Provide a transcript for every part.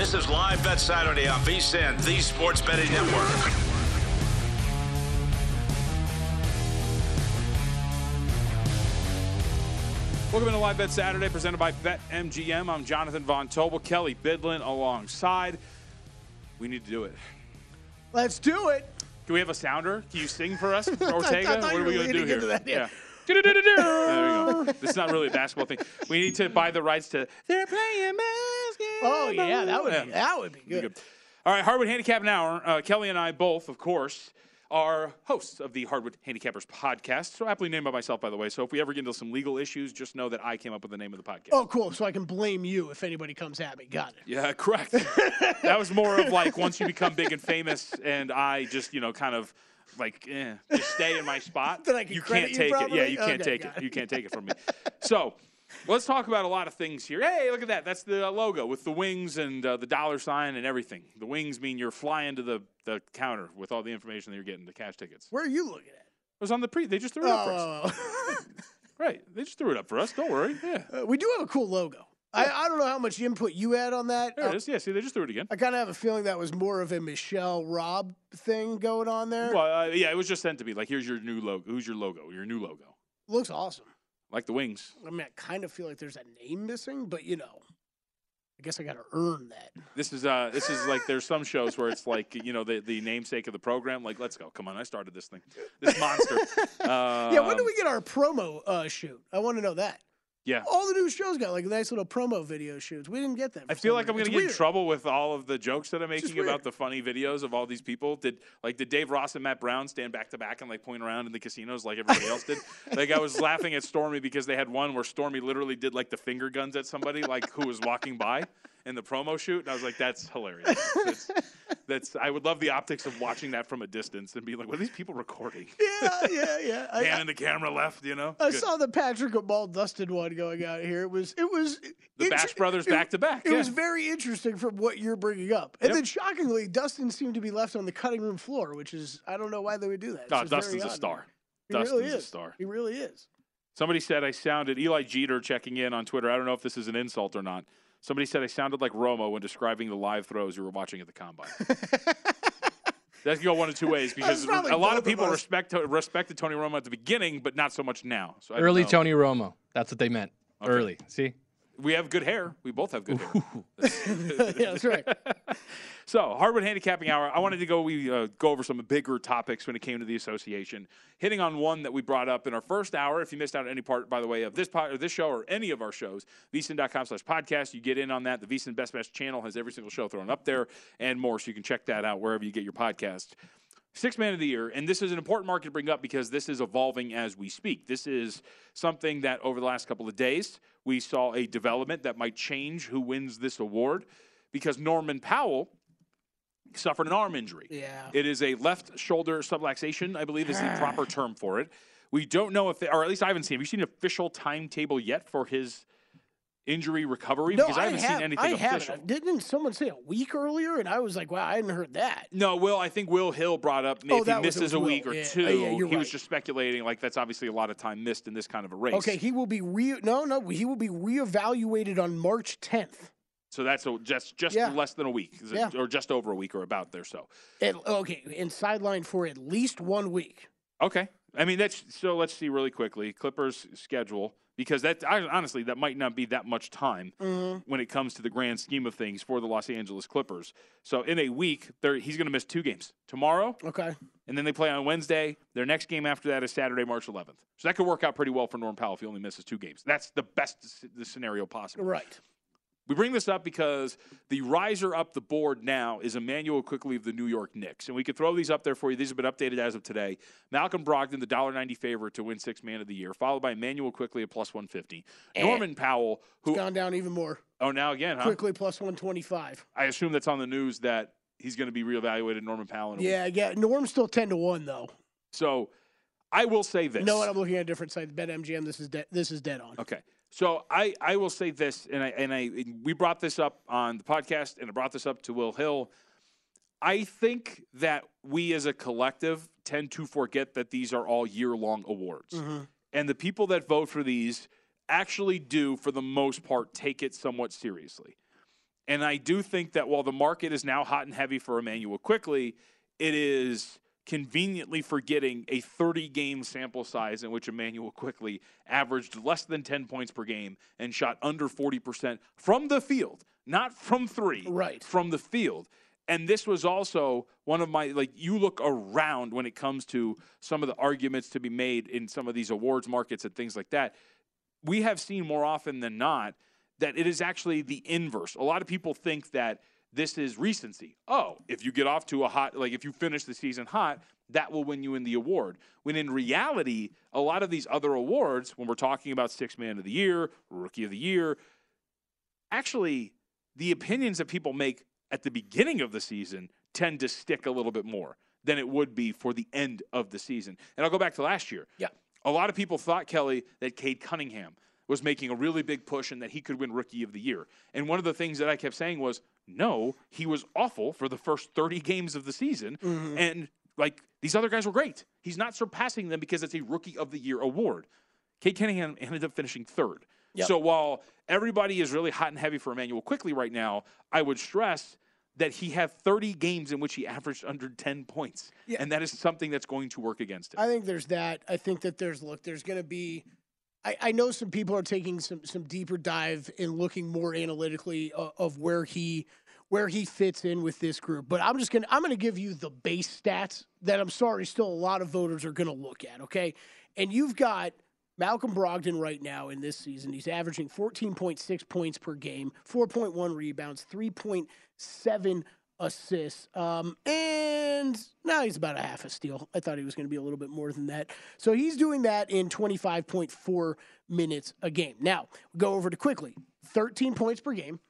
This is Live Bet Saturday on VSIN, the Sports Betting Network. Welcome to Live Bet Saturday, presented by BetMGM. I'm Jonathan Von Tobel, Kelly Bidlin alongside. We need to do it. Let's do it. Can we have a sounder? Can you sing for us, Ortega? I thought what are we going to do here? into that, yeah. There we go. This is not really a basketball thing. We need to buy the rights to. They're playing basketball. Oh yeah, that would be, that would be good. good. All right, Hardwood Handicap Hour. Uh, Kelly and I both, of course, are hosts of the Hardwood Handicappers podcast. So aptly named by myself, by the way. So if we ever get into some legal issues, just know that I came up with the name of the podcast. Oh, cool. So I can blame you if anybody comes at me. Got it. Yeah, correct. that was more of like once you become big and famous, and I just you know kind of like eh, just stay in my spot. Then I can you can't you take it. Yeah, you can't Okay, take it. it. You can't take it from me. So. Let's talk about a lot of things here. Hey, look at that. That's the uh, logo with the wings and uh, the dollar sign and everything. The wings mean you're flying to the, the counter with all the information that you're getting, the cash tickets. Where are you looking at? It was on the pre. They just threw it up for us. Oh, Right. They just threw it up for us. Don't worry. Yeah. Uh, we do have a cool logo. I, I don't know how much input you had on that. There Uh, it is. Yeah, see, they just threw it again. I kind of have a feeling that was more of a Michelle Rob thing going on there. Well, uh, yeah, it was just sent to me. Like, here's your new logo. Who's your logo? Your new logo. Looks awesome. Like the wings. I mean, I kind of feel like there's a name missing, but you know, I guess I got to earn that. This is uh this is like there's some shows where it's like you know the the namesake of the program. Like, let's go. Come on, I started this thing. This monster. yeah, when do Um, we get our promo uh, shoot? I want to know that. Yeah. All the new shows got like nice little promo video shoots. We didn't get that. I feel like I'm gonna It's get in trouble with all of the jokes that I'm making about the funny videos of all these people. Did like did Dave Ross and Matt Brown stand back to back and like point around in the casinos like everybody else did? Like I was laughing at Stormy because they had one where Stormy literally did like the finger guns at somebody like who was walking by in the promo shoot, and I was like, that's hilarious. That's, that's I would love the optics of watching that from a distance and be like, what are these people recording? Yeah, yeah, yeah. I, Hand in the camera left, you know. I Good. saw the Patrick Ball Dustin one going out here. It was it was The inter- Bash Brothers it- back to back, It yeah. was very interesting from what you're bringing up, and Yep. then shockingly, Dustin seemed to be left on the cutting room floor, which is I don't know why they would do that. It's Oh, Dustin's a star. He Dustin's really a star. He really is. Somebody said I sounded Eli Jeter checking in on Twitter. I don't know if this is an insult or not. Somebody said I sounded like Romo when describing the live throws you were watching at the combine. that can go one of two ways because a lot of of people us. respect respected Tony Romo at the beginning, but not so much now. So Early. Tony Romo. That's what they meant. Okay. Early. See? We have good hair. We both have good hair. yeah, that's right. So, Hardwood Handicapping Hour. I wanted to go. We uh, go over some bigger topics when it came to the association. Hitting on one that we brought up in our first hour. If you missed out on any part, by the way, of this pod, or this show or any of our shows, vsin.com/slash podcast. You get in on that. The vsin Best Match channel has every single show thrown up there and more, so you can check that out wherever you get your podcast. Six man of the year, and this is an important market to bring up because this is evolving as we speak. This is something that over the last couple of days we saw a development that might change who wins this award because Norman Powell suffered an arm injury. Yeah. It is a left shoulder subluxation, I believe is the proper term for it. We don't know if, they, or at least I haven't seen. Have you seen an official timetable yet for his injury recovery? No, because I haven't have, seen anything I official. haven't. Didn't someone say a week earlier? And I was like, wow, I hadn't heard that. No, Will. I think Will Hill brought up Oh, if he misses a Will. week or Yeah. two. Oh, yeah, he was just speculating. Like that's obviously a lot of time missed in this kind of a race. Okay, he will be re no no he will be reevaluated on March 10th. So that's a, just just Yeah. less than a week, Yeah. or just over a week, or about there. So okay, and sideline for at least one week. Okay. I mean, that's so. Let's see really quickly Clippers schedule because that I, honestly that might not be that much time Mm-hmm. when it comes to the grand scheme of things for the Los Angeles Clippers. So in a week, he's going to miss two games tomorrow, Okay. and then they play on Wednesday. Their next game after that is Saturday, March 11th. So that could work out pretty well for Norm Powell if he only misses two games. That's the best the scenario possible. Right. We bring this up because the riser up the board now is Immanuel Quickley of the New York Knicks. And we could throw these up there for you. These have been updated as of today. Malcolm Brogdon, the $1.90 favorite to win six man of the year, followed by Immanuel Quickley at plus 150. Norman Powell, who, gone down even more. oh, now again, huh? Quickley plus 125. I assume that's on the news that he's going to be reevaluated, Norman Powell. Week. Yeah, yeah. Norm's still 10 to 1 though. So I will say this. No, I'm looking at a different site. Bet MGM. This is dead. This is dead on. Okay. So I, I will say this, and I and I we brought this up on the podcast, and I brought this up to Will Hill. I think that we as a collective tend to forget that these are all year long awards, mm-hmm. and the people that vote for these actually do, for the most part, take it somewhat seriously. And I do think that while the market is now hot and heavy for Immanuel Quickley, it is conveniently forgetting a 30 game sample size in which Immanuel Quickley averaged less than 10 points per game and shot under 40% from the field, not from three, Right. from the field. And this was also one of my, like, you look around when it comes to some of the arguments to be made in some of these awards markets and things like that we have seen more often than not that it is actually the inverse. A lot of people think that this is recency. Oh, if you get off to a hot, like if you finish the season hot, that will win you in the award. When in reality, a lot of these other awards, when we're talking about six man of the year, rookie of the year, actually, the opinions that people make at the beginning of the season tend to stick a little bit more than it would be for the end of the season. And I'll go back to last year. Yeah. A lot of people thought, Kelly, that Cade Cunningham was making a really big push and that he could win Rookie of the Year. And one of the things that I kept saying was, no, he was awful for the first 30 games of the season. Mm-hmm. And like these other guys were great. He's not surpassing them because it's a Rookie of the Year award. Cade Cunningham ended up finishing third. Yep. So while everybody is really hot and heavy for Immanuel Quickley right now, I would stress that he had 30 games in which he averaged under 10 points. Yeah. And that is something that's going to work against him. I think there's that. I think that there's look. There's going to be. I, I know some people are taking some some deeper dive and looking more analytically of, of where he where he fits in with this group. But I'm just gonna I'm gonna give you the base stats that I'm sorry still a lot of voters are gonna look at. Okay, and you've got. Malcolm Brogdon right now in this season, he's averaging 14.6 points per game, 4.1 rebounds, 3.7 assists, um, and now he's about a half a steal. I thought he was going to be a little bit more than that. So he's doing that in 25.4 minutes a game. Now, go over to Quickley 13 points per game,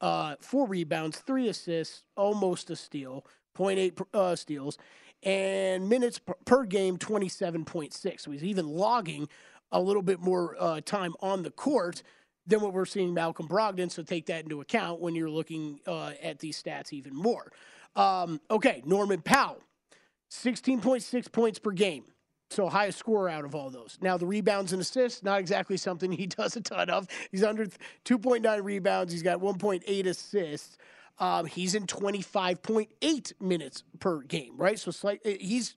uh, four rebounds, three assists, almost a steal, 0.8 uh, steals, and minutes per, per game 27.6. So he's even logging a little bit more uh, time on the court than what we're seeing Malcolm Brogdon. So take that into account when you're looking uh, at these stats even more. Um, okay, Norman Powell, 16.6 points per game. So highest scorer out of all those. Now the rebounds and assists, not exactly something he does a ton of. He's under 2.9 rebounds. He's got 1.8 assists. Um, he's in 25.8 minutes per game, right? So slight, he's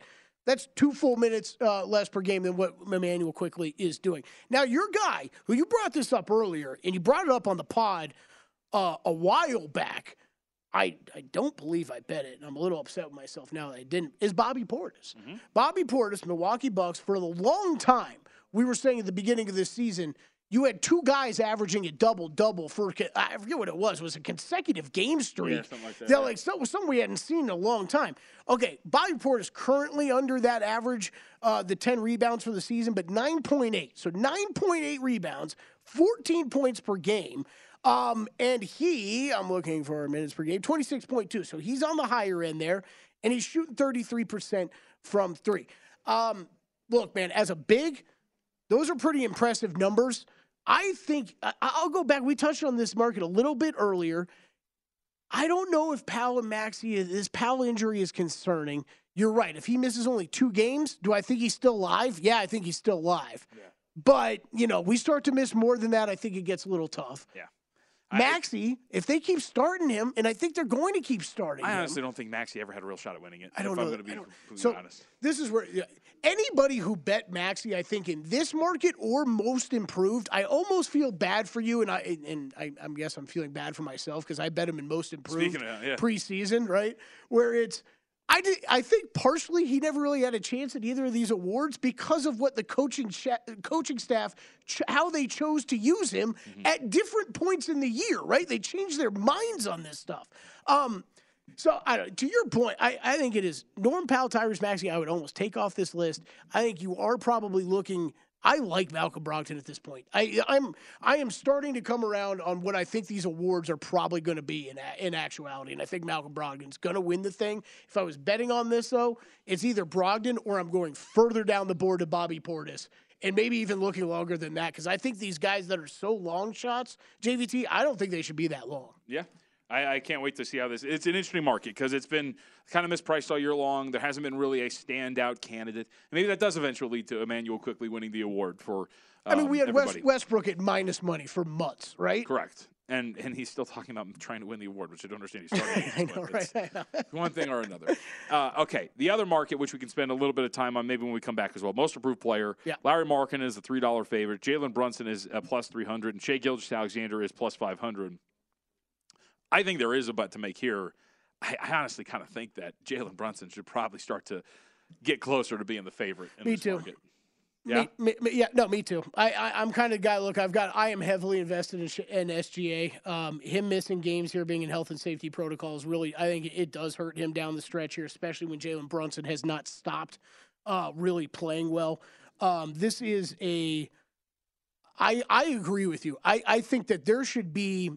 That's two full minutes uh, less per game than what Immanuel Quickley is doing. Now, your guy, who you brought this up earlier, and you brought it up on the pod uh, a while back. I, I don't believe I bet it, and I'm a little upset with myself now that I didn't, is Bobby Portis. Bobby Portis, Milwaukee Bucks, for a long time, we were saying at the beginning of this season, you had two guys averaging a double double for I forget what it was. It was a consecutive game streak. Yeah, something like that, yeah. like so, something we hadn't seen in a long time. Okay, Bobby Portis currently under that average, uh, the 10 rebounds for the season, but 9.8. So 9.8 rebounds, 14 points per game. Um, and he, I'm looking for minutes per game, 26.2. So he's on the higher end there, and he's shooting 33% from three. Um, look, man, as a big, those are pretty impressive numbers. I think I'll go back. We touched on this market a little bit earlier. I don't know if Powell and Maxey, this Powell injury is concerning. You're right. If he misses only two games, do I think he's still live? Yeah, I think he's still live. But, you know, we start to miss more than that, I think it gets a little tough. Yeah. Maxey, if they keep starting him, and I think they're going to keep starting I him. honestly don't think Maxey ever had a real shot at winning it. I don't if know. I'm going to be I don't- completely so honest. this is where yeah, anybody who bet Maxey, I think in this market or most improved, I almost feel bad for you, and I and I, I guess I'm feeling bad for myself because I bet him in most improved of, yeah. preseason, right? Where it's. I, did, I think partially he never really had a chance at either of these awards because of what the coaching coaching staff ch- how they chose to use him Mm-hmm. at different points in the year, right? They changed their minds on this stuff. Um, so to your point, I, I think it is Norm Powell, Tyrese Maxey. I would almost take off this list. I think you are probably looking. I like Malcolm Brogdon at this point. I, I'm I am starting to come around on what I think these awards are probably going to be in in actuality, and I think Malcolm Brogdon's going to win the thing. If I was betting on this though, it's either Brogdon or I'm going further down the board to Bobby Portis. And maybe even looking longer than that, because I think these guys that are so long shots, JVT, I don't think they should be that long. Yeah. I, I can't wait to see how this. It's an interesting market because it's been kind of mispriced all year long. There hasn't been really a standout candidate. And maybe that does eventually lead to Immanuel Quickley winning the award for. I mean, um, we had West. Westbrook at minus money for months, right? Correct. And and he's still talking about trying to win the award, which I don't understand. He's starting. I know, right? I know. one thing or another. Uh, okay, the other market, which we can spend a little bit of time on, maybe when we come back as well. Most improved player. Yeah. Lauri Markkanen is a three dollar favorite. Jalen Brunson is a plus three hundred, and Shai Gilgeous-Alexander is plus five hundred. I think there is a bet to make here. I, I honestly kind of think that Jalen Brunson should probably start to get closer to being the favorite in Me this too. market. Yeah. Me, me, yeah, no, me too. I, I, I'm kind of guy. Look, I've got. I am heavily invested in, in SGA. Um, him missing games here, being in health and safety protocols, really, I think it does hurt him down the stretch here, especially when Jalen Brunson has not stopped uh, really playing well. Um, this is a. I I agree with you. I I think that there should be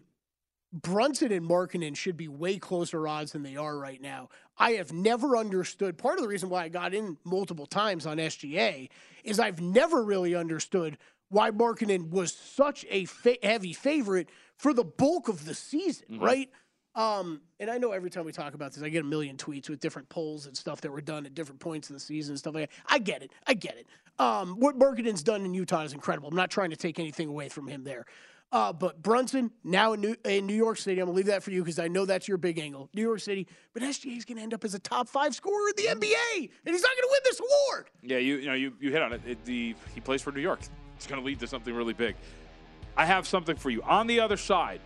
Brunson and Markkanen should be way closer odds than they are right now. I have never understood. Part of the reason why I got in multiple times on SGA is I've never really understood why Markkanen was such a fa- heavy favorite for the bulk of the season, right? Um, and I know every time we talk about this, I get a million tweets with different polls and stuff that were done at different points of the season and stuff like that. I get it. I get it. Um, what Markkanen's done in Utah is incredible. I'm not trying to take anything away from him there. Uh, but Brunson now in New, in New York City, I'm gonna leave that for you because I know that's your big angle. New York City, but SGA is gonna end up as a top five scorer in the NBA, and he's not gonna win this award. Yeah, you you know you, you hit on it. it. The he plays for New York. It's going to lead to something really big. I have something for you on the other side.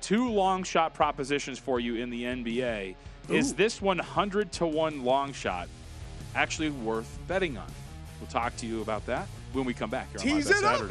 Two long shot propositions for you in the NBA. Is this 100 to one long shot actually worth betting on? We'll talk to you about that when we come back here on Live Tease Bet it up.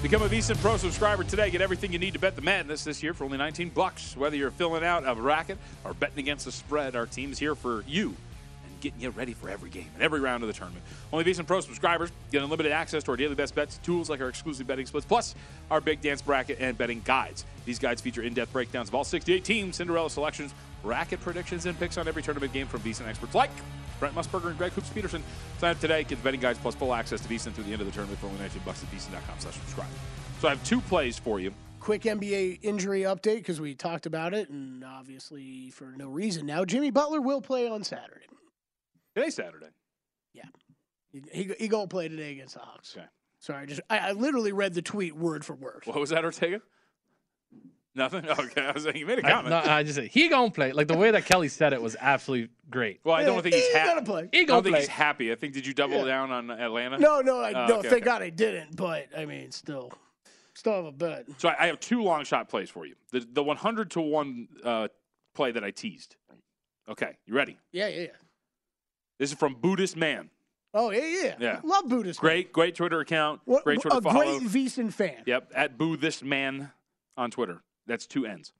Become a VSIN Pro subscriber today. Get everything you need to bet the madness this year for only 19 bucks. Whether you're filling out a racket or betting against the spread, our team's here for you and getting you ready for every game and every round of the tournament. Only VSIN Pro subscribers get unlimited access to our daily best bets, tools like our exclusive betting splits, plus our big dance bracket and betting guides. These guides feature in-depth breakdowns of all 68 teams, Cinderella selections, racket predictions, and picks on every tournament game from VSIN experts like Brent Musburger and Greg Hoops Peterson. Sign up today. Get the betting guides plus full access to VSIN through the end of the tournament for only 19 bucks at VSIN.com slash subscribe. So I have two plays for you. Quick NBA injury update because we talked about it, and obviously for no reason now. Jimmy Butler will play on Saturday. Today's Saturday. Yeah, he he, he gonna play today against the Hawks. Okay. Sorry, just I, I literally read the tweet word for word. What was that, Ortega? Nothing. Okay, I was like, you made a comment. I, no, I just said he gonna play. Like the way that Kelly said it was absolutely great. Well, I don't think he's He happy. gonna play. He I gonna don't think he's happy. I think did you double Yeah. down on Atlanta? No, no, I, Oh, no. okay, thank okay. God I didn't. But I mean, still, still have a bet. So I, I have two long shot plays for you. The the 100 to one uh, play that I teased. Okay, you ready? Yeah, yeah, yeah. This is from Boo This Man. Oh yeah, yeah. Yeah. Love Buddhist. Great, great Twitter account. What, great Twitter a follow. great VSiN fan. Yep, at Boo This Man on Twitter. That's two N's.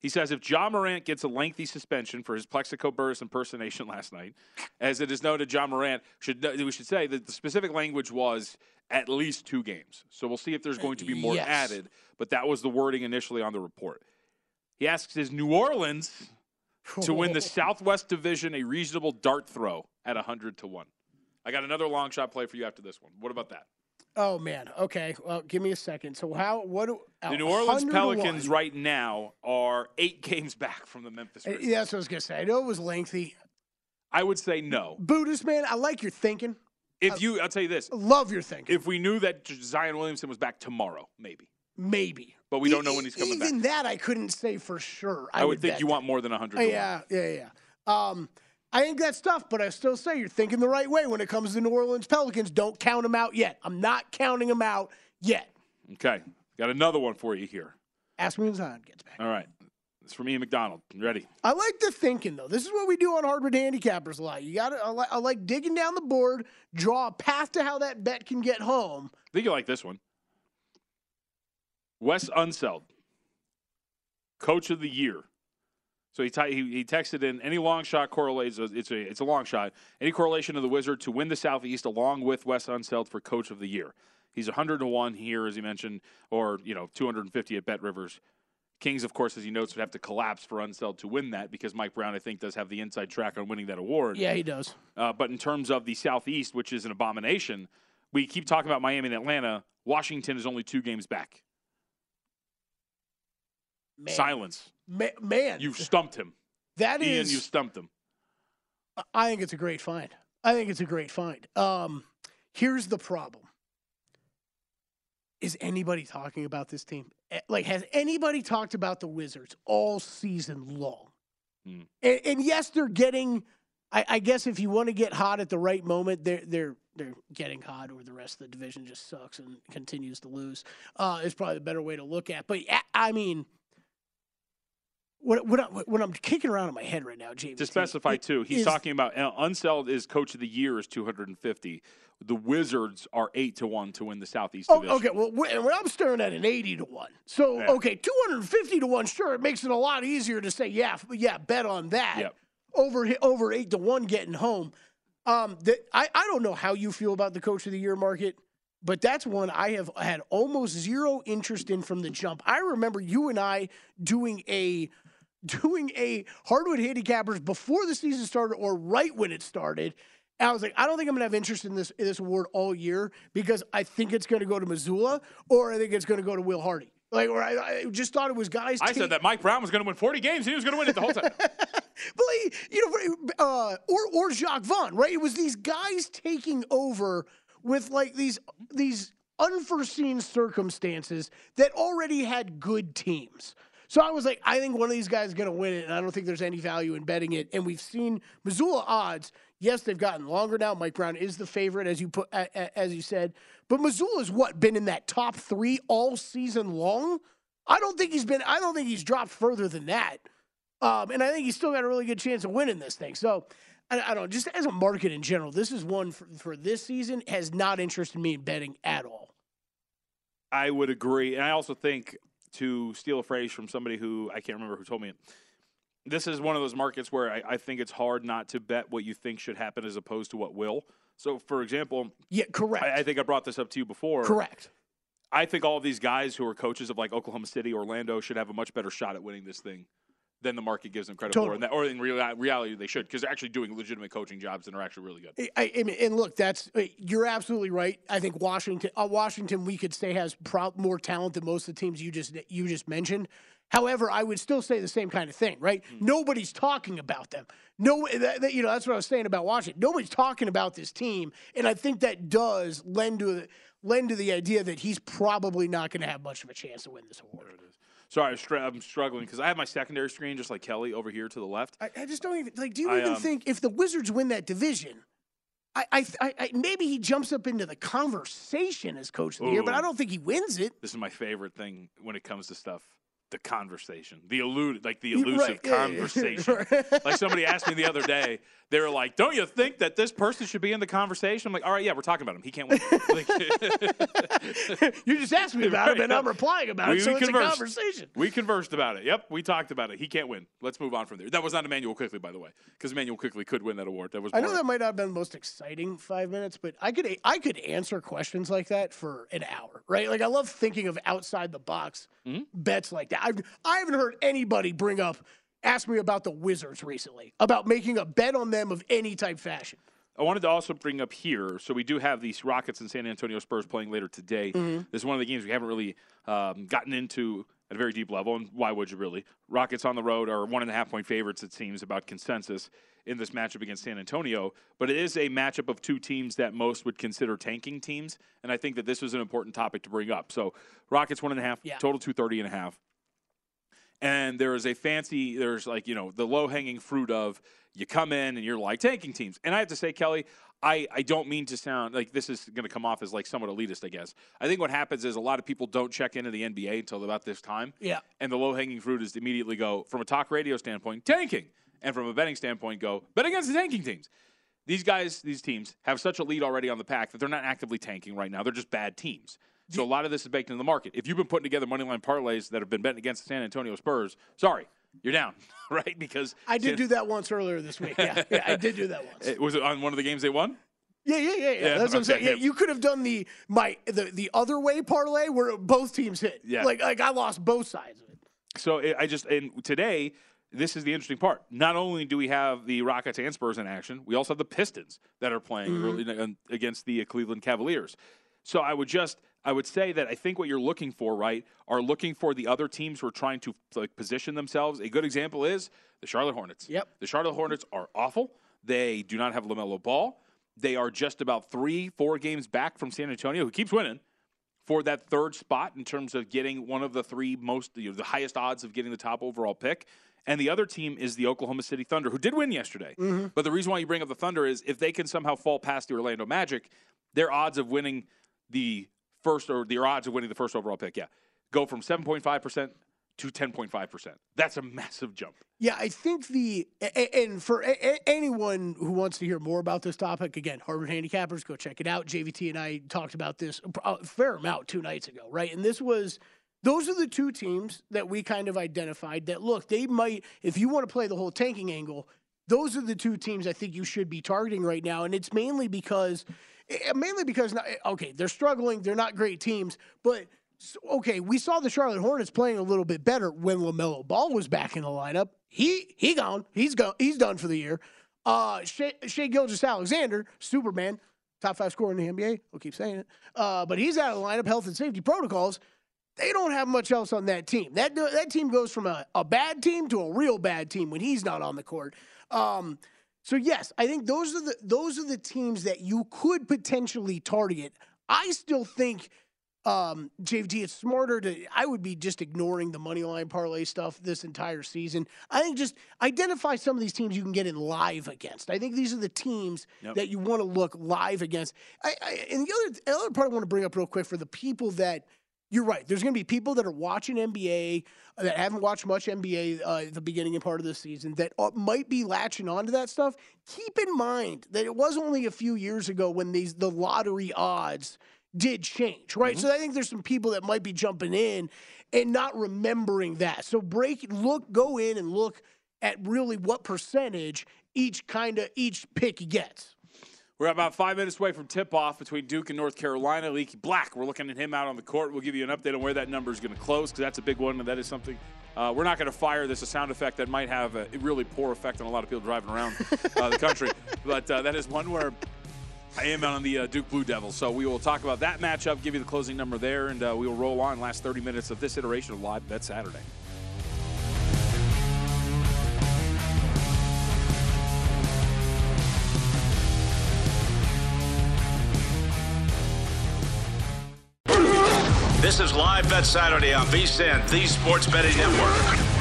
He says if Ja Morant gets a lengthy suspension for his Plaxico Burress impersonation last night, as it is noted, Ja Morant should we should say that the specific language was at least two games. So we'll see if there's going to be more Yes. added, but that was the wording initially on the report. He asks is New Orleans to win the Southwest Division a reasonable dart throw at 100 to 1. I got another long shot play for you after this one. What about that? Oh man. Okay. Well, give me a second. So how? What? do- The New Orleans Pelicans right now are eight games back from the Memphis Uh, Grizzlies. Yeah, that's what I was gonna say. I know it was lengthy. I would say no. Boo This Man, I like your thinking. If you, I'll tell you this: Love your thinking. if we knew that Zion Williamson was back tomorrow, maybe. Maybe. But we don't know when he's coming Even back. that I couldn't say for sure. I, I, would think you that. want more than hundred. Oh, yeah, yeah, yeah. Um, I think that's tough, but I still say you're thinking the right way when it comes to New Orleans Pelicans. Don't count them out yet. I'm not counting them out yet. Okay, got another one for you here. Ask me when Zion gets back. All right, it's from Ian McDonald. You ready? I like the thinking though. This is what we do on Hardwood Handicappers a lot. You got to. I, like, I like digging down the board, draw a path to how that bet can get home. I think you like this one. Wes Unseld, Coach of the Year. So he, t- he he texted in any long shot correlates. It's a it's a long shot. Any correlation of the Wizard to win the Southeast along with Wes Unseld for Coach of the Year. He's 100 to one here, as he mentioned, or you know 250 at BetRivers. Kings, of course, as he notes, would have to collapse for Unseld to win that because Mike Brown, I think, does have the inside track on winning that award. Yeah, he does. Uh, but in terms of the Southeast, which is an abomination, we keep talking about Miami and Atlanta. Washington is only two games back. Man. Silence. Ma- man, You've stumped him. that Ian, is- you stumped him. I think it's a great find. I think it's a great find. Um, here's the problem: Is anybody talking about this team? Like, has anybody talked about the Wizards all season long? Hmm. And, and yes, they're getting. I, I guess if you want to get hot at the right moment, they're they're they're getting hot, or the rest of the division just sucks and continues to lose. Uh, is probably the better way to look at. But I mean, what what, I, what I'm kicking around in my head right now, JVT, To specify it too, he's is- talking about uh, Unseld is coach of the year is 250. The Wizards are eight to one to win the Southeast Oh, division. okay. Well, we- and I'm staring at an 80 to 1. So, Yeah. okay, 250 to 1, sure, it makes it a lot easier to say, yeah, yeah, bet on that. Yep. Over over 8 to 1 getting home. Um, the, I, I don't know how you feel about the coach of the year market, but that's one I have had almost zero interest in from the jump. I remember you and I doing a doing a hardwood handicappers before the season started or right when it started. And I was like, I don't think I'm gonna have interest in this in this award all year because I think it's gonna go to Mazzulla or I think it's gonna go to Will Hardy. Like, or I, I just thought it was guys. I said that Mike Brown was going to win 40 games. and He was going to win it the whole time. but like, you know, uh, or or Jacque Vaughn, right? It was these guys taking over with like these these unforeseen circumstances that already had good teams. So I was like, I think one of these guys is going to win it, and I don't think there's any value in betting it. And we've seen Mazzulla odds. Yes, they've gotten longer now. Mike Brown is the favorite, as you put, as you said. But Mazzulla's what been in that top three all season long. I don't think he's been. I don't think he's dropped further than that. Um, and I think he's still got a really good chance of winning this thing. So I, I don't know. Just as a market in general, this is one for, for this season has not interested me in betting at all. I would agree. And I also think, to steal a phrase from somebody who I can't remember who told me it, this is one of those markets where I, I think it's hard not to bet what you think should happen as opposed to what will. So, for example, Yeah, correct. I, I think I brought this up to you before. correct. I think all of these guys who are coaches of like Oklahoma City, Orlando should have a much better shot at winning this thing than the market gives them credit for. Totally. And that, or in real, reality, they should because they're actually doing legitimate coaching jobs and are actually really good. I, I mean, and look, that's uh, you're absolutely right. I think Washington, uh, Washington, we could say has pro- more talent than most of the teams you just you just mentioned. However, I would still say the same kind of thing, right? Nobody's talking about them. No, that, that- you know that's what I was saying about Washington. Nobody's talking about this team, and I think that does lend to lend to the idea that he's probably not going to have much of a chance to win this award. Sorry, I'm, str- I'm struggling because I have my secondary screen just like Kelly over here to the left. I, I just don't even like. Do you I, even um, think if the Wizards win that division, I, I, I, I maybe he jumps up into the conversation as coach of the year, but I don't think he wins it. This is my favorite thing when it comes to stuff. The conversation, the elude, like the elusive right, yeah, yeah, conversation. like somebody asked me the other day, they were like, "Don't you think that this person should be in the conversation?" I'm like, "All right, yeah, we're talking about him. He can't win." Like- you just asked me about it, and I'm replying about We- it, so we it's conversed. a conversation. We conversed about it. Yep, we talked about it. He can't win. Let's move on from there. That was not Immanuel Quickley, by the way, because Immanuel Quickley could win that award. That was. I know that might not have been the most exciting five minutes, but I could I could answer questions like that for an hour, right? Like I love thinking of outside the box Mm-hmm. bets like that. I've, I haven't heard anybody bring up ask me about the Wizards recently about making a bet on them of any type fashion. I wanted to also bring up here. So we do have these Rockets and San Antonio Spurs playing later today. Mm-hmm. This is one of the games we haven't really um, gotten into at a very deep level, and why would you really? Rockets on the road are one and a half point favorites. It seems about consensus in this matchup against San Antonio, but it is a matchup of two teams that most would consider tanking teams, and I think that this was an important topic to bring up. So Rockets one and a half, Yeah. total two thirty and a half and there is a fancy there's like you know the low hanging fruit of you come in and you're like tanking teams and i have to say kelly i i don't mean to sound like this is going to come off as like somewhat elitist i guess i think what happens is a lot of people don't check into the nba until about this time Yeah. and the low hanging fruit is to immediately go from a talk radio standpoint tanking and from a betting standpoint go bet against the tanking teams these guys, these teams have such a lead already on the pack that they're not actively tanking right now. They're just bad teams. So a lot of this is baked into the market. If you've been putting together money line parlays that have been betting against the San Antonio Spurs, sorry, you're down, right? Because I did do that once earlier this week. Yeah, yeah I did do that once. It, was it on one of the games they won? Yeah, yeah, yeah, yeah. That's what I'm saying. Yeah, you could have done the my the, the other way parlay where both teams hit. Yeah. Like like I lost both sides of it. So it, I just and today this is the interesting part. Not only do we have the Rockets and Spurs in action, we also have the Pistons that are playing Mm-hmm. early uh, against the Cleveland Cavaliers. So I would just I would say that I think what you're looking for, right, are looking for the other teams who are trying to like position themselves. A good example is the Charlotte Hornets. Yep. The Charlotte Hornets are awful. They do not have LaMelo Ball. They are just about three, four games back from San Antonio, who keeps winning for that third spot in terms of getting one of the three most, you know, the highest odds of getting the top overall pick. And the other team is the Oklahoma City Thunder, who did win yesterday. Mm-hmm. But the reason why you bring up the Thunder is if they can somehow fall past the Orlando Magic, their odds of winning the first or their odds of winning the first overall pick, yeah, go from 7.5% to 10.5%. That's a massive jump. Yeah, I think the and for anyone who wants to hear more about this topic, again, Hardwood Handicappers, go check it out. JVT and I talked about this a fair amount two nights ago, right? And this was those are the two teams that we kind of identified that look, they might if you want to play the whole tanking angle, those are the two teams I think you should be targeting right now, and it's mainly because mainly because okay, they're struggling, they're not great teams, but okay, we saw the Charlotte Hornets playing a little bit better when Lamelo Ball was back in the lineup. He he gone. He's gone. He's done for the year. Uh, Shai, Shea Gilgis Alexander, Superman, top five scorer in the NBA. We'll keep saying it. Uh, but he's out of the lineup. Health and safety protocols. They don't have much else on that team. That that team goes from a, a bad team to a real bad team when he's not on the court. Um, so yes, I think those are the those are the teams that you could potentially target. I still think um, JVT, it's smarter to. I would be just ignoring the money line parlay stuff this entire season. I think just identify some of these teams you can get in live against. I think these are the teams Yep. that you want to look live against. I, I, and the other, the other part I want to bring up real quick for the people that. You're right. There's going to be people that are watching NBA uh, that haven't watched much NBA uh, at the beginning and part of the season that uh, might be latching onto that stuff. Keep in mind that it was only a few years ago when these the lottery odds did change, right? So I think there's some people that might be jumping in and not remembering that. So break, look, go in and look at really what percentage each kind of each pick gets. We're about five minutes away from tip off between Duke and North Carolina. Leaky Black, we're looking at him out on the court. We'll give you an update on where that number is going to close because that's a big one, and that is something uh, we're not going to fire this a sound effect that might have a really poor effect on a lot of people driving around uh, the country. But uh, that is one where I am out on the uh, Duke Blue Devils. So we will talk about that matchup, give you the closing number there, and uh, we will roll on last 30 minutes of this iteration of Live Bet Saturday. This is Live Bet Saturday on VSIN, the Sports Betting Network.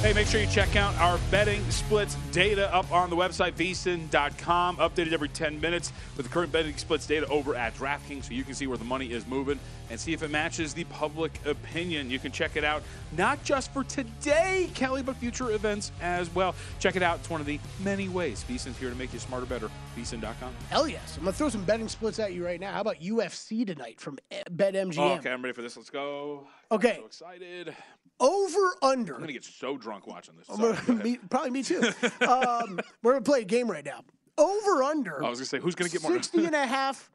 Hey, make sure you check out our betting splits data up on the website, vsin.com. Updated every 10 minutes with the current betting splits data over at DraftKings so you can see where the money is moving and see if it matches the public opinion. You can check it out not just for today, Kelly, but future events as well. Check it out. It's one of the many ways. VSIN's here to make you smarter, better. vsin.com. Hell yes. I'm going to throw some betting splits at you right now. How about UFC tonight from eh, BetMGM? Oh, okay, I'm ready for this. Let's go. Okay. I'm so excited. Over under. I'm going to get so drunk watching this. Sorry, gonna- me, probably me too. um, we're going to play a game right now. Over under. I was going to say, who's going to get more? 60 and a half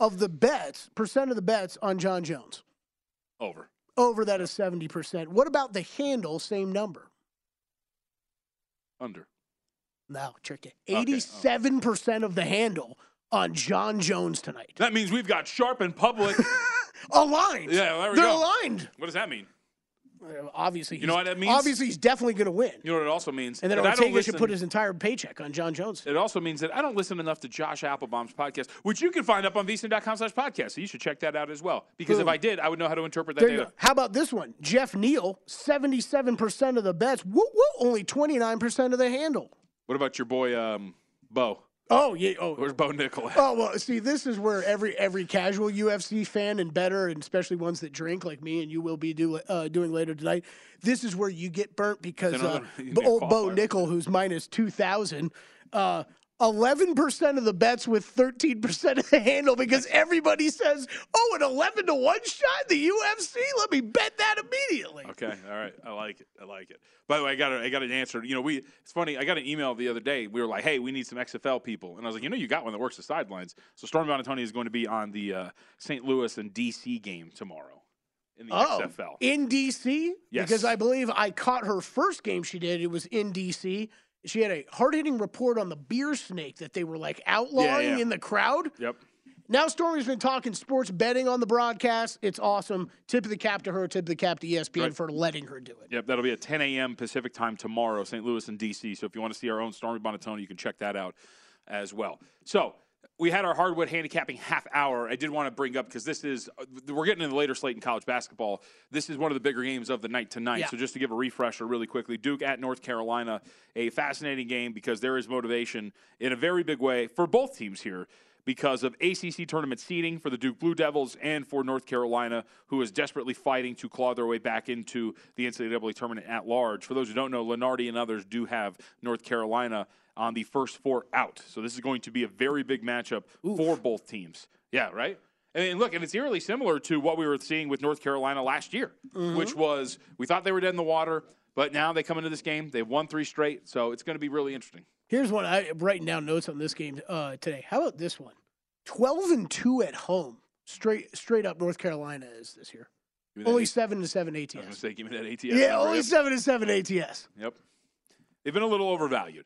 of the bets, percent of the bets on Jon Jones. Over. Over that is 70%. What about the handle, same number? Under. No, tricky. Okay, 87% of the handle on Jon Jones tonight. That means we've got Sharp and Public. Aligned. Yeah, there we go. They're go. aligned. What does that mean? Uh, Obviously, You know he's- what that means? Obviously, he's definitely going to win. You know what it also means? And then That I don't should put his entire paycheck on Jon Jones. It also means that I don't listen enough to Josh Appelbaum's podcast, which you can find up on slash podcast. So you should check that out as well. Because if I did, I would know how to interpret that data. How about this one? Geoff Neal, 77% of the bets. Woo woo, only 29% of the handle. What about your boy, um, Bo? Oh, yeah. Oh, Where's Bo Nickal at? Oh well, see, this is where every every casual UFC fan and better, and especially ones that drink like me and you will be do, uh, doing later tonight. This is where you get burnt because uh, you b- need a old Bo. Nickal, who's minus two thousand, uh, 11% of the bets with 13% of the handle because everybody says, oh, an 11 to 1 shot in the UFC? Let me bet that immediately. Okay, all right, I like it. I like it. By the way, I got a, I got an answer. You know, we it's funny. I got an email the other day. We were like, "Hey, we need some XFL people," and I was like, "You know, you got one that works the sidelines." So Stormy Buonantony is going to be on the uh, St. Louis and DC game tomorrow in the Oh, XFL. in DC? Yes. Because I believe I caught her first game she did. It was in DC. She had a hard hitting report on the beer snake that they were like outlawing yeah. in the crowd. Yep. Now Stormy's been talking sports betting on the broadcast. It's awesome. Tip of the cap to her. Tip of the cap to ESPN Right. for letting her do it. Yep, that'll be at 10 a.m. Pacific time tomorrow, St. Louis and DC. So if you want to see our own Stormy Buonantony, you can check that out as well. So we had our hardwood handicapping half hour. I did want to bring up because this is uh, we're getting in the later slate in college basketball. This is one of the bigger games of the night tonight. Yeah. So just to give a refresher really quickly, Duke at North Carolina, a fascinating game because there is motivation in a very big way for both teams here because of ACC tournament seeding for the Duke Blue Devils and for North Carolina, who is desperately fighting to claw their way back into the NCAA tournament at large. For those who don't know, Lunardi and others do have North Carolina on the first four out. So this is going to be a very big matchup for both teams. Yeah, right? And look, and it's eerily similar to what we were seeing with North Carolina last year, mm-hmm. which was we thought they were dead in the water, but now they come into this game, they've won three straight, so it's going to be really interesting. Here's one. I writing down notes on this game uh, today. How about this one? Twelve and two at home. Straight straight up North Carolina is this year. Give me that Only seven to seven I was going ATS. to say, give me that ATS. Yeah, only Yep. seven to seven ATS. Yep. They've been a little overvalued.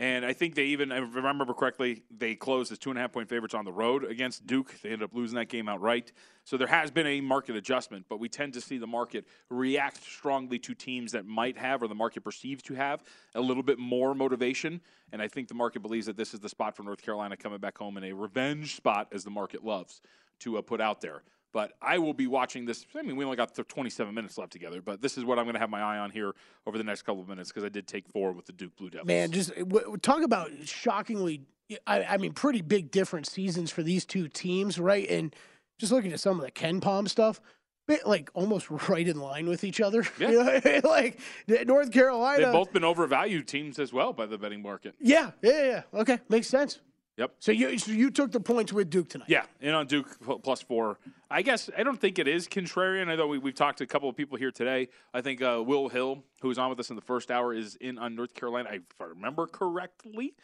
And I think they even, if I remember correctly, they closed as two and a half point favorites on the road against Duke. They ended up losing that game outright. So there has been a market adjustment, but we tend to see the market react strongly to teams that might have, or the market perceives to have, a little bit more motivation. And I think the market believes that this is the spot for North Carolina coming back home in a revenge spot, as the market loves to uh, put out there. But I will be watching this. I mean, we only got 27 minutes left together, but this is what I'm going to have my eye on here over the next couple of minutes because I did take four with the Duke Blue Devils. Man, just w- w- talk about shockingly. I, I mean, pretty big different seasons for these two teams, right? And just looking at some of the KenPom stuff, bit like almost right in line with each other. Yeah. You know, like North Carolina. They've both been overvalued teams as well by the betting market. yeah, yeah, yeah. Okay, makes sense. Yep. So you so you took the points with Duke tonight. Yeah, in on Duke plus four. I guess I don't think it is contrarian. I know we, we've talked to a couple of people here today. I think uh, Will Hill, who was on with us in the first hour, is in on North Carolina, if I remember correctly.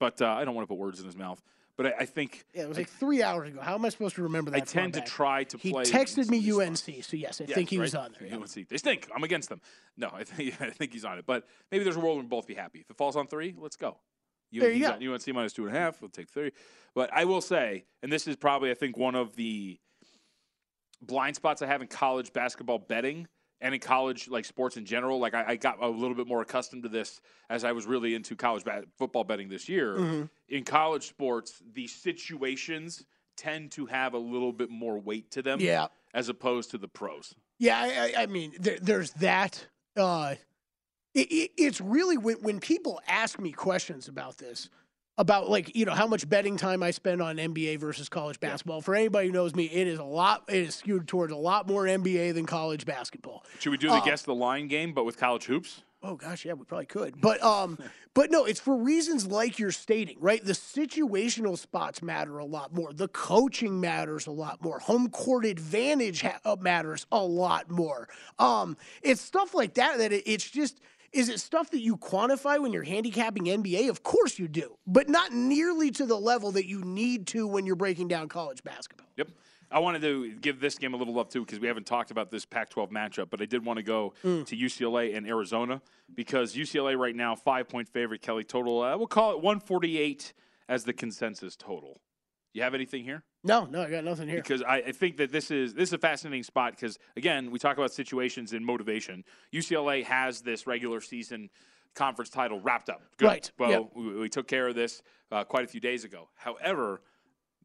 But uh, I don't want to put words in his mouth. But I, I think Yeah, it was like three hours ago. How am I supposed to remember that? I tend to back? try to He play. He texted me UNC, so yes, I Yes, think he right? was on there. yeah. UNC. They stink. I'm against them. No, I think I think he's on it. But maybe there's a world where we'll both be happy. If it falls on three, let's go. There you he's go. UNC minus two and a half. We'll take three. But I will say, and this is probably I think one of the blind spots I have in college basketball betting and in college like sports in general. Like I, I got a little bit more accustomed to this as I was really into college ba- football betting this year. Mm-hmm. In college sports, the situations tend to have a little bit more weight to them, Yeah. as opposed to the pros. Yeah, I, I, I mean, there, there's that. Uh, it, it, it's really when, when people ask me questions about this, about like you know how much betting time I spend on NBA versus college basketball. For anybody who knows me, it is a lot. It is skewed towards a lot more NBA than college basketball. Should we do the Uh, guess the line game, but with college hoops? Oh gosh, yeah, we probably could. But um but no, it's for reasons like you're stating, right? The situational spots matter a lot more. The coaching matters a lot more. Home court advantage ha- uh, matters a lot more. Um it's stuff like that that it, it's just is it stuff that you quantify when you're handicapping NBA? Of course you do, but not nearly to the level that you need to when you're breaking down college basketball. Yep. I wanted to give this game a little love too because we haven't talked about this Pac-12 matchup, but I did want to go Mm. to UCLA and Arizona because UCLA right now five point favorite. Kelly total. Uh, we'll call it 148 as the consensus total. You have anything here? No, no, I got nothing here. because I, I think that this is this is a fascinating spot because again we talk about situations and motivation. UCLA has this regular season conference title wrapped up. Good. Right. Well, Yep. we, we took care of this uh, quite a few days ago. However,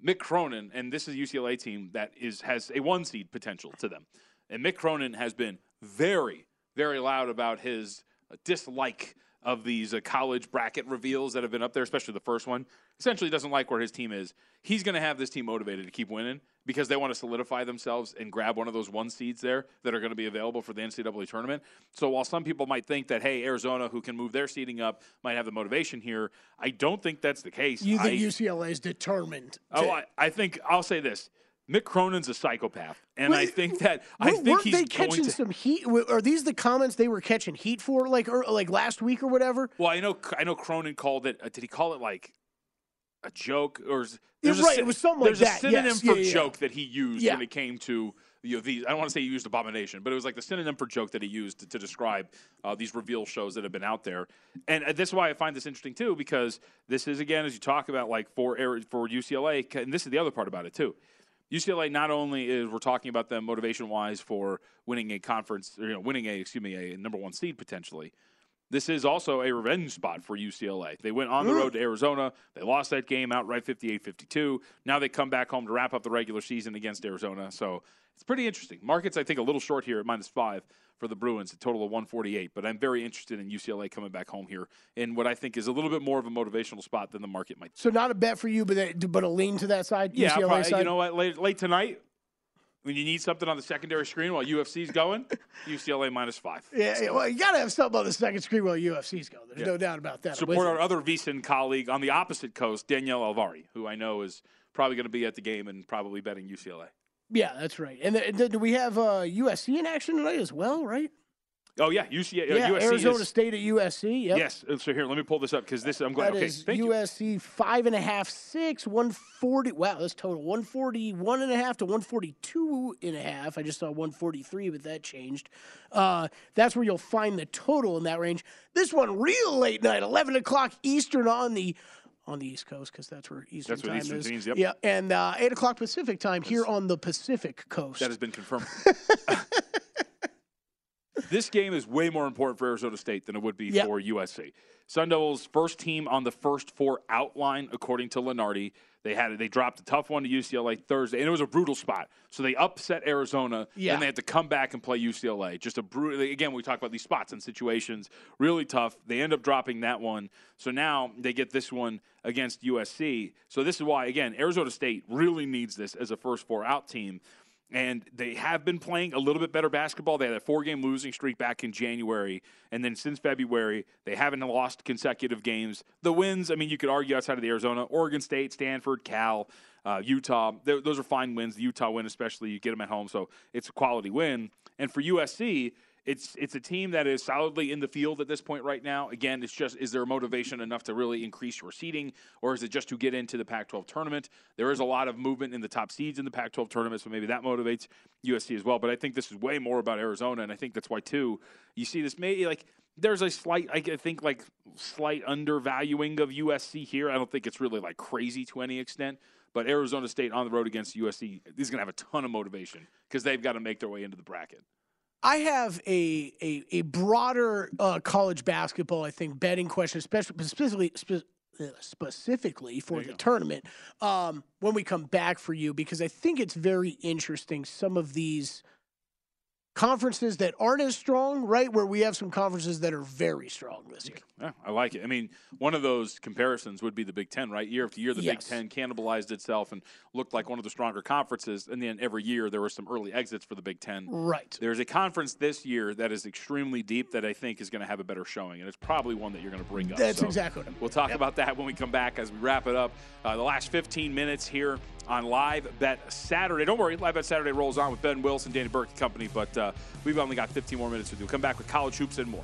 Mick Cronin and this is a UCLA team that is has a one seed potential to them, and Mick Cronin has been very very loud about his dislike of these uh, college bracket reveals that have been up there, especially the first one. Essentially, doesn't like where his team is. He's going to have this team motivated to keep winning because they want to solidify themselves and grab one of those one seeds there that are going to be available for the NCAA tournament. So while some people might think that hey, Arizona, who can move their seeding up, might have the motivation here, I don't think that's the case. You think I, UCLA is determined? Oh, I, I think I'll say this. Mick Cronin's a psychopath, and I think that I think he's they catching to. some heat? Are these the comments they were catching heat for, like or, like last week or whatever? Well, I know I know Cronin called it. Uh, did he call it like a joke or? There's right, sy- it was something like there's that, a synonym yes, for yeah, yeah, joke that he used Yeah. when it came to you know, these. I don't want to say he used abomination, but it was like the synonym for joke that he used to, to describe uh, these reveal shows that have been out there. And uh, this is why I find this interesting too, because this is again as you talk about like for for UCLA, and this is the other part about it too. UCLA not only is we're talking about them motivation wise for winning a conference, or, you know, winning a excuse me a number one seed potentially. This is also a revenge spot for UCLA. They went on the road to Arizona. They lost that game outright 58 52. Now they come back home to wrap up the regular season against Arizona. So it's pretty interesting. Markets, I think, a little short here at minus five for the Bruins, a total of 148. But I'm very interested in UCLA coming back home here in what I think is a little bit more of a motivational spot than the market might. So not a bet for you, but but a lean to that side. Yeah, UCLA probably- side. you know what? Late, late tonight, when you need something on the secondary screen while UFC's going, UCLA minus five. Yeah, yeah, well, you got to have something on the second screen while UFC's going. There's Yeah. no doubt about that. Support our other VSIN colleague on the opposite coast, Danielle Alvari, who I know is probably going to be at the game and probably betting UCLA. Yeah, that's right. And then, then do we have uh, USC in action tonight as well? Right? Oh yeah, UCLA. Yeah, USC Arizona is, State at USC. Yep. Yes. uh, So here, let me pull this up because this I'm glad. That Okay, is thank you. USC five and a half, six, 140. Wow, that's total 141 and to 142 and a half. I just saw 143, but that changed. Uh, that's where you'll find the total in that range. This one, real late night, 11 o'clock Eastern on the on the East Coast because that's where Eastern That's what time Eastern is. means, yep. Yeah, and uh, eight o'clock Pacific time here on the Pacific Coast. That has been confirmed. this game is way more important for Arizona State than it would be Yep. for USC. Sun Devils first team on the first four outline, according to Lunardi. They had they dropped a tough one to UCLA Thursday, and it was a brutal spot. So they upset Arizona, Yeah. and they had to come back and play UCLA. Just a brutal. Again, we talk about these spots and situations, really tough. They end up dropping that one. So now they get this one against USC. So this is why, again, Arizona State really needs this as a first four out team and they have been playing a little bit better basketball. They had a four-game losing streak back in January, and then since February, they haven't lost consecutive games. The wins, I mean, you could argue outside of the Arizona, Oregon State, Stanford, Cal, uh, Utah. th- Those are fine wins. The Utah win, especially, you get them at home, so it's a quality win. And for USC, it's it's a team that is solidly in the field at this point right now. Again, it's just is there motivation enough to really increase your seeding, or is it just to get into the Pac-12 tournament? There is a lot of movement in the top seeds in the Pac-12 tournament, so maybe that motivates USC as well. But I think this is way more about Arizona, and I think that's why too you see this maybe like there's a slight I think like slight undervaluing of USC here. I don't think it's really like crazy to any extent. But Arizona State on the road against USC is going to have a ton of motivation because they've got to make their way into the bracket. I have a a, a broader uh, college basketball, I think, betting question, especially specifically spe- uh, specifically for the tournament. Um, when we come back for you, because I think it's very interesting. Some of these conferences that aren't as strong, right? Where we have some conferences that are very strong this year. Yeah, I like it. I mean, one of those comparisons would be the Big Ten, right? Year after year, the Yes. Big Ten cannibalized itself and looked like one of the stronger conferences. And then every year, there were some early exits for the Big Ten. Right. There's a conference this year that is extremely deep that I think is going to have a better showing, and it's probably one that you're going to bring up. That's So exactly what I'm. We'll talk about that when we come back as we wrap it up. Uh, the last 15 minutes here on Live Bet Saturday. Don't worry, Live Bet Saturday rolls on with Ben Wilson, Danny Burke and company, but uh, we've only got 15 more minutes to do. We'll come back with college hoops and more.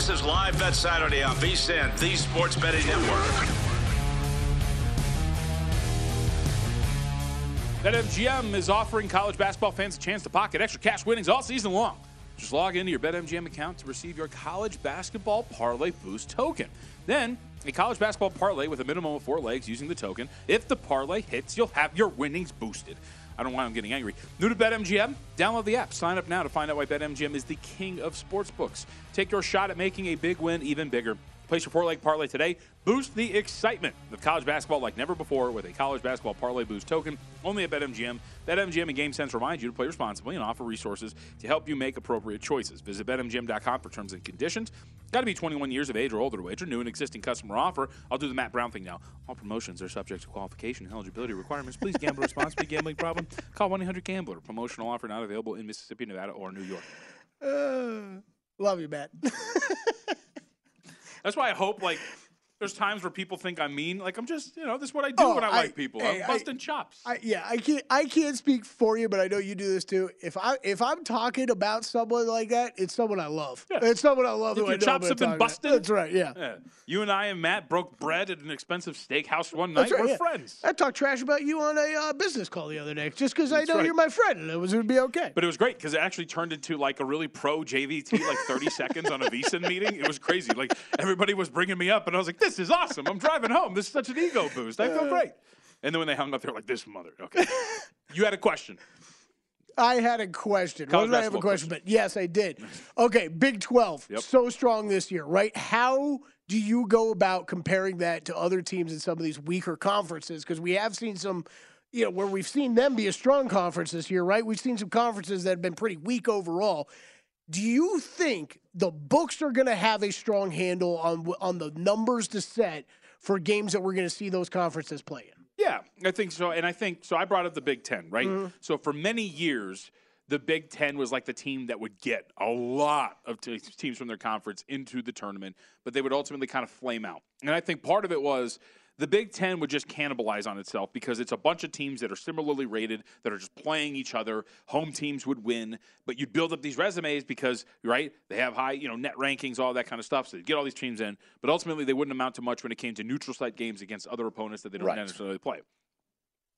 This is Live Bet Saturday on VSIN, the Sports Betting Network. BetMGM is offering college basketball fans a chance to pocket extra cash winnings all season long. Just log into your BetMGM account to receive your college basketball parlay boost token. Then, a college basketball parlay with a minimum of four legs using the token. If the parlay hits, you'll have your winnings boosted. I don't know why I'm getting angry. New to BetMGM? Download the app. Sign up now to find out why BetMGM is the king of sportsbooks. Take your shot at making a big win even bigger. Place your four leg parlay today. Boost the excitement of college basketball like never before with a college basketball parlay boost token only at BetMGM. BetMGM and GameSense remind you to play responsibly and offer resources to help you make appropriate choices. Visit BetMGM.com for terms and conditions. Got to be 21 years of age or older to wager. New and existing customer offer. I'll do the Matt Brown thing now. All promotions are subject to qualification and eligibility requirements. Please gamble responsibly. Gambling problem? Call 1-800-GAMBLER. Promotional offer not available in Mississippi, Nevada, or New York. Uh, love you, Matt. That's why I hope like there's times where people think I'm mean. Like I'm just, you know, this is what I do Oh, when I, I- like people. hey, I'm I- busting chops. I, yeah, I can't. I can't speak for you, but I know you do this too. If I if I'm talking about someone like that, it's someone I love. It's someone I love. If who I your chops have been talk about. busted, That's right. Yeah. Yeah. You and I and Matt broke bread at an expensive steakhouse one night. Right. We're yeah. friends. I talked trash about you on a uh, business call the other day, just because I know right. you're my friend, and it was going to be okay. But it was great because it actually turned into like a really pro JVT, like 30 seconds on a VSIN meeting. It was crazy. Like everybody was bringing me up, and I was like, "This is awesome! I'm driving home. This is such an ego boost. I feel uh. great." And then when they hung up, they were like, "This mother." Okay, you had a question. I had a question. College did I have a basketball question? But yes, I did. Okay, Big 12, Yep. so strong this year, right? How do you go about comparing that to other teams in some of these weaker conferences? Because we have seen some, you know, where we've seen them be a strong conference this year, right? We've seen some conferences that have been pretty weak overall. Do you think the books are going to have a strong handle on on the numbers to set for games that we're going to see those conferences play in? Yeah, I think so. And I think so. I brought up the Big Ten, right? Mhm. So for many years, the Big Ten was like the team that would get a lot of te- teams from their conference into the tournament, but they would ultimately kind of flame out. And I think part of it was the Big Ten would just cannibalize on itself because it's a bunch of teams that are similarly rated that are just playing each other. Home teams would win, but you'd build up these resumes because right they have high you know net rankings, all that kind of stuff. So you get all these teams in, but ultimately they wouldn't amount to much when it came to neutral site games against other opponents that they don't Right. necessarily play.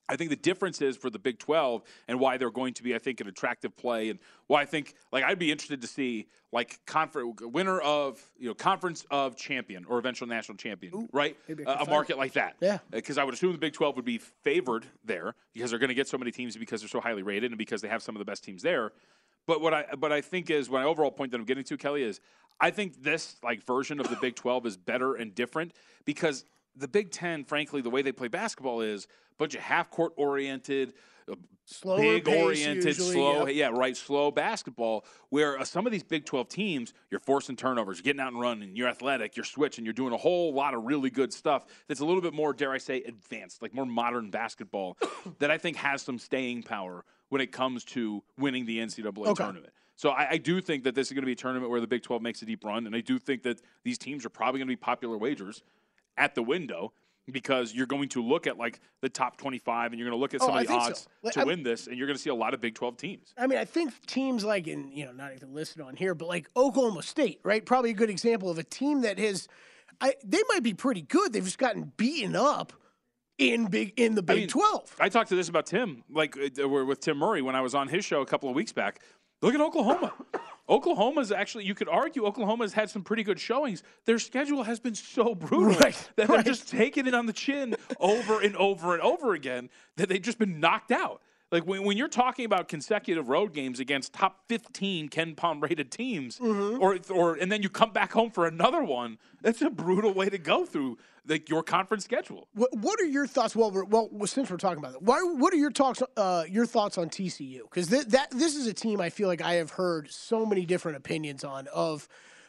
I think the difference is for the Big 12 and why they're going to be, I think, an attractive play, and why I think, like, I'd be interested to see, like, conference winner of, you know, conference of champion or eventual national champion, right? maybe I A, market like that, Yeah. Uh, because I would assume the Big 12 would be favored there because they're going to get so many teams because they're so highly rated and because they have some of the best teams there. But what I, but I think is my overall point that I'm getting to, Kelly, is I think this like version of the Big 12 is better and different because the Big Ten, frankly, the way they play basketball is a bunch of half court oriented, uh, Slower big oriented, usually, slow, yep. yeah, right, slow basketball. Where uh, some of these Big 12 teams, you're forcing turnovers, you're getting out and running, you're athletic, you're switching, you're doing a whole lot of really good stuff that's a little bit more, dare I say, advanced, like more modern basketball that I think has some staying power when it comes to winning the NCAA Okay. tournament. So I, I do think that this is going to be a tournament where the Big 12 makes a deep run, and I do think that these teams are probably going to be popular wagers at the window because you're going to look at like the top 25 and you're going to look at Oh, some I of the so. odds Like, to I'm- win this, and you're going to see a lot of Big 12 teams. I mean, I think teams like in you know not even listed on here, but like Oklahoma State, right? Probably a good example of a team that has, I they might be pretty good. They've just gotten beaten up in big in the I Big mean, Twelve. I talked to this about Tim, like uh, with Tim Murray when I was on his show a couple of weeks back. Look at Oklahoma. Oklahoma's actually, you could argue Oklahoma's had some pretty good showings. Their schedule has been so brutal Right, that right. they're just taking it on the chin over and over and over again that they've just been knocked out. Like when, when you're talking about consecutive road games against top 15 KenPom rated teams, Mm-hmm. or or and then you come back home for another one, that's a brutal way to go through like your conference schedule. What, what are your thoughts? Well, we're, well, since we're talking about it, why? What are your talks? Uh, your thoughts on TCU? Because th- that this is a team I feel like I have heard so many different opinions on. Of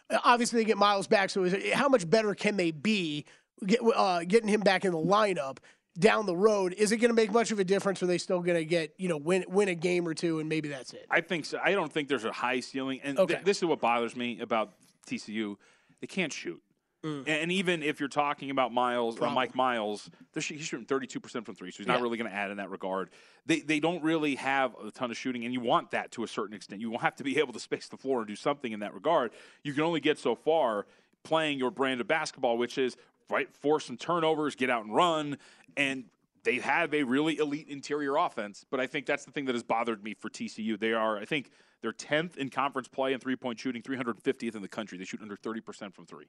uh, obviously they get Miles back, so is how much better can they be get, uh, getting him back in the lineup? Down the road, is it going to make much of a difference? Are they still going to get you know win win a game or two and maybe that's it? I think so. I don't think there's a high ceiling, and Okay. th- this is what bothers me about TCU. They can't shoot, Mm. and even if you're talking about Miles or Mike Miles, he's shooting 32 percent from three, so he's not Yeah. really going to add in that regard. They they don't really have a ton of shooting, and you want that to a certain extent. You will have to be able to space the floor and do something in that regard. You can only get so far playing your brand of basketball, which is right force some turnovers, get out and run, and they have a really elite interior offense, but I think that's the thing that has bothered me for TCU. They are, I think, they're 10th in conference play and three point shooting, 350th in the country. They shoot under 30% from three.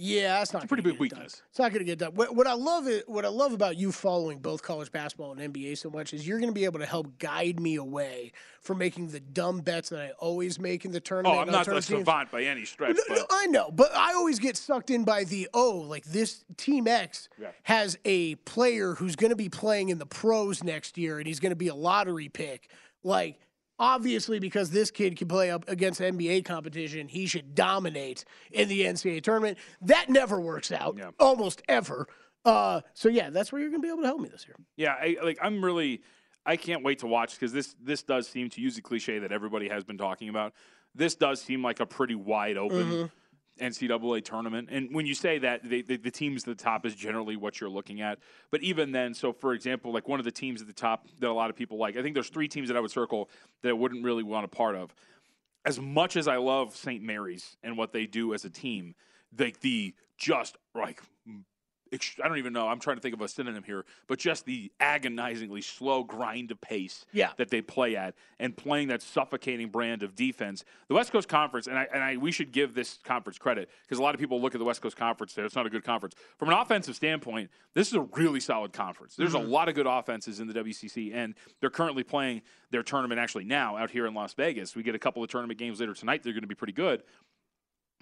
Yeah, that's not It's a pretty big get it done. weakness. It's not going to get done. What, what I love it, what I love about you following both college basketball and NBA so much is you're going to be able to help guide me away from making the dumb bets that I always make in the oh, tournament. Oh, I'm not a savant by any stretch, No, no, I know, but I always get sucked in by the oh, like this team X Yeah. has a player who's going to be playing in the pros next year, and he's going to be a lottery pick. Like obviously, because this kid can play up against NBA competition, he should dominate in the NCAA tournament. That never works out, Yeah. almost ever. Uh, so yeah, that's where you're going to be able to help me this year. yeah, I, like I'm really, I can't wait to watch because this this does seem to use a cliche that everybody has been talking about. This does seem like a pretty wide open NCAA tournament. And when you say that, the, the teams at the top is generally what you're looking at. But even then, so for example, like one of the teams at the top that a lot of people like, I think there's three teams that I would circle that I wouldn't really want a part of. As much as I love St. Mary's and what they do as a team, like the just like I don't even know. I'm trying to think of a synonym here, but just the agonizingly slow grind of pace Yeah. that they play at and playing that suffocating brand of defense. The West Coast Conference, and I, and I we should give this conference credit because a lot of people look at the West Coast Conference and say it's not a good conference. From an offensive standpoint, this is a really solid conference. There's a mm-hmm. lot of good offenses in the WCC, and they're currently playing their tournament actually now out here in Las Vegas. We get a couple of tournament games later tonight. They're going to be pretty good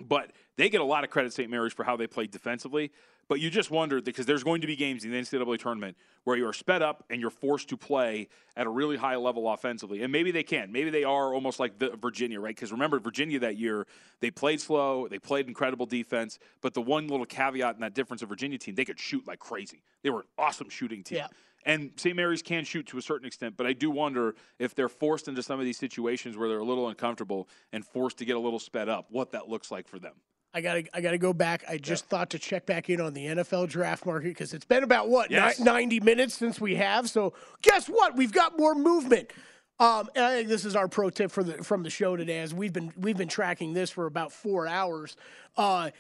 but they get a lot of credit St. Mary's for how they played defensively. But you just wonder because there's going to be games in the NCAA tournament where you are sped up and you're forced to play at a really high level offensively. And maybe they can. Maybe they are almost like the Virginia, right? Because remember, Virginia that year, they played slow, they played incredible defense. But the one little caveat in that difference of Virginia team, they could shoot like crazy. They were an awesome shooting team. Yeah. And St. Mary's can shoot to a certain extent, but I do wonder if they're forced into some of these situations where they're a little uncomfortable and forced to get a little sped up, what that looks like for them. I gotta I gotta go back. I just thought to check back in on the NFL draft market because it's been about what Yes. 90 minutes since we have. So guess what? We've got more movement. Um, and I think this is our pro tip for the from the show today, as we've been we've been tracking this for about four hours. Uh,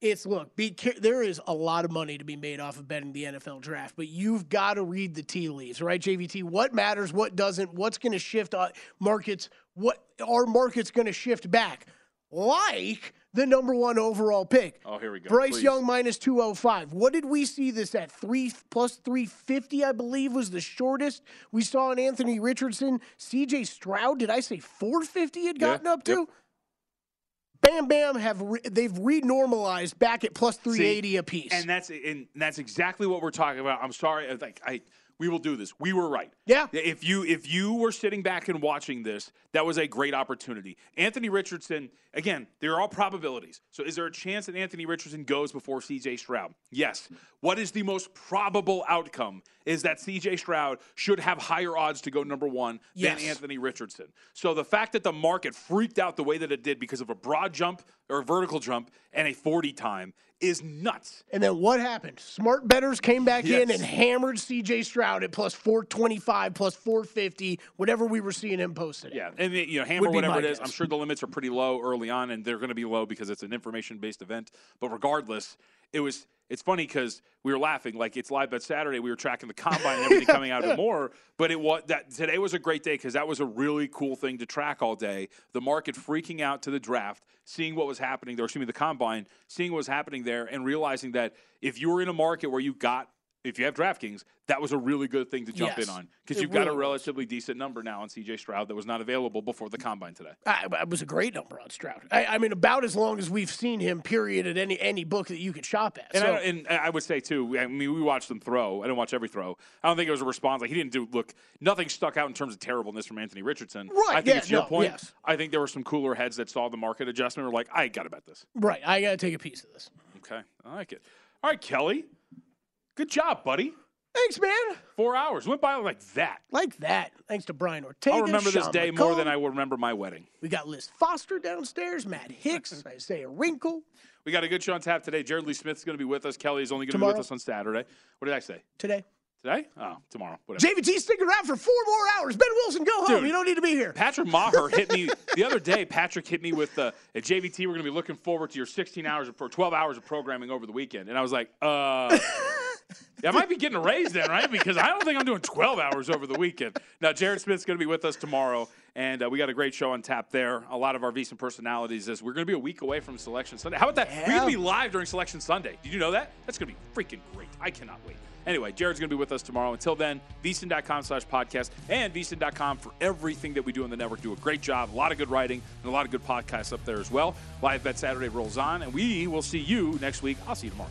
it's look, be there is a lot of money to be made off of betting the NFL draft, but you've got to read the tea leaves, right, JVT? What matters, what doesn't, what's going to shift uh, markets? What are markets going to shift back? Like the number one overall pick. Oh, here we go. Bryce Please. Young minus 205. What did we see this at? Three plus 350, I believe, was the shortest we saw in Anthony Richardson. CJ Stroud, did I say 450 had Yeah, gotten up to? yep. Bam Bam have re- they've renormalized back at plus 380 See, apiece. And that's and that's exactly what we're talking about. I'm sorry, like I we will do this. We were right. Yeah. If you if you were sitting back and watching this, that was a great opportunity. Anthony Richardson, again, they're all probabilities. So is there a chance that Anthony Richardson goes before CJ Stroud? Yes. What is the most probable outcome is that CJ Stroud should have higher odds to go number 1 Yes. than Anthony Richardson. So the fact that the market freaked out the way that it did because of a broad jump or a vertical jump and a 40 time is nuts. And then what happened? Smart betters came back in and hammered CJ Stroud at plus 425, plus 450, whatever we were seeing him post today. Yeah, and you know, hammer whatever it is. guess. I'm sure the limits are pretty low early on, and they're going to be low because it's an information-based event. But regardless, it was. It's funny because we were laughing like it's live bet Saturday. We were tracking the combine and everything coming out of more. But it was that today was a great day because that was a really cool thing to track all day. The market freaking out to the draft, seeing what was happening there. Excuse me, the combine, seeing what was happening there, and realizing that if you were in a market where you got if you have DraftKings, that was a really good thing to jump Yes, in on because you've got a really was. relatively decent number now on CJ Stroud that was not available before the combine today. I, it was a great number on Stroud. I, I mean, about as long as we've seen him, period, at any any book that you could shop at. And, so, I, and I would say too. I mean, we watched them throw. I didn't watch every throw. I don't think it was a response. Like he didn't do. Look, nothing stuck out in terms of terribleness from Anthony Richardson. Right, I think yeah, it's your no, point. yes. I think there were some cooler heads that saw the market adjustment. Were like, I got to bet this. right, I got to take a piece of this. Okay, I like it. All right, Kelly. Good job, buddy. Thanks, man. Four hours went by like that. Like that. Thanks to Brian Ortega. I'll remember this Sean day more than I will remember my wedding. We got Liz Foster downstairs, Matt Hicks, Isaiah Wrinkle. We got a good show on tap today. Jared Lee Smith's going to be with us. Kelly is only going to be with us on Saturday. What did I say? Today. Today? Oh, tomorrow. Whatever. JVT stick around for four more hours. Ben Wilson, go home. Dude. You don't need to be here. Patrick Maher hit me the other day. Patrick hit me with uh, at JVT. We're going to be looking forward to your 16 hours of, or 12 hours of programming over the weekend. And I was like, uh, I might be getting a raise then, right? Because I don't think I'm doing 12 hours over the weekend. Now, Jared Smith's going to be with us tomorrow, and uh, we got a great show on tap there. A lot of our VSiN personalities is we're going to be a week away from Selection Sunday. How about that? We're going to be live during Selection Sunday. Did you know that? That's going to be freaking great. I cannot wait. Anyway, Jared's going to be with us tomorrow. Until then, vsin.com slash podcast and vsin.com for everything that we do on the network. Do a great job. A lot of good writing and a lot of good podcasts up there as well. Live Bet Saturday rolls on, and we will see you next week. I'll see you tomorrow.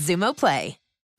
Xumo Play.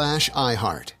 slash iHeart.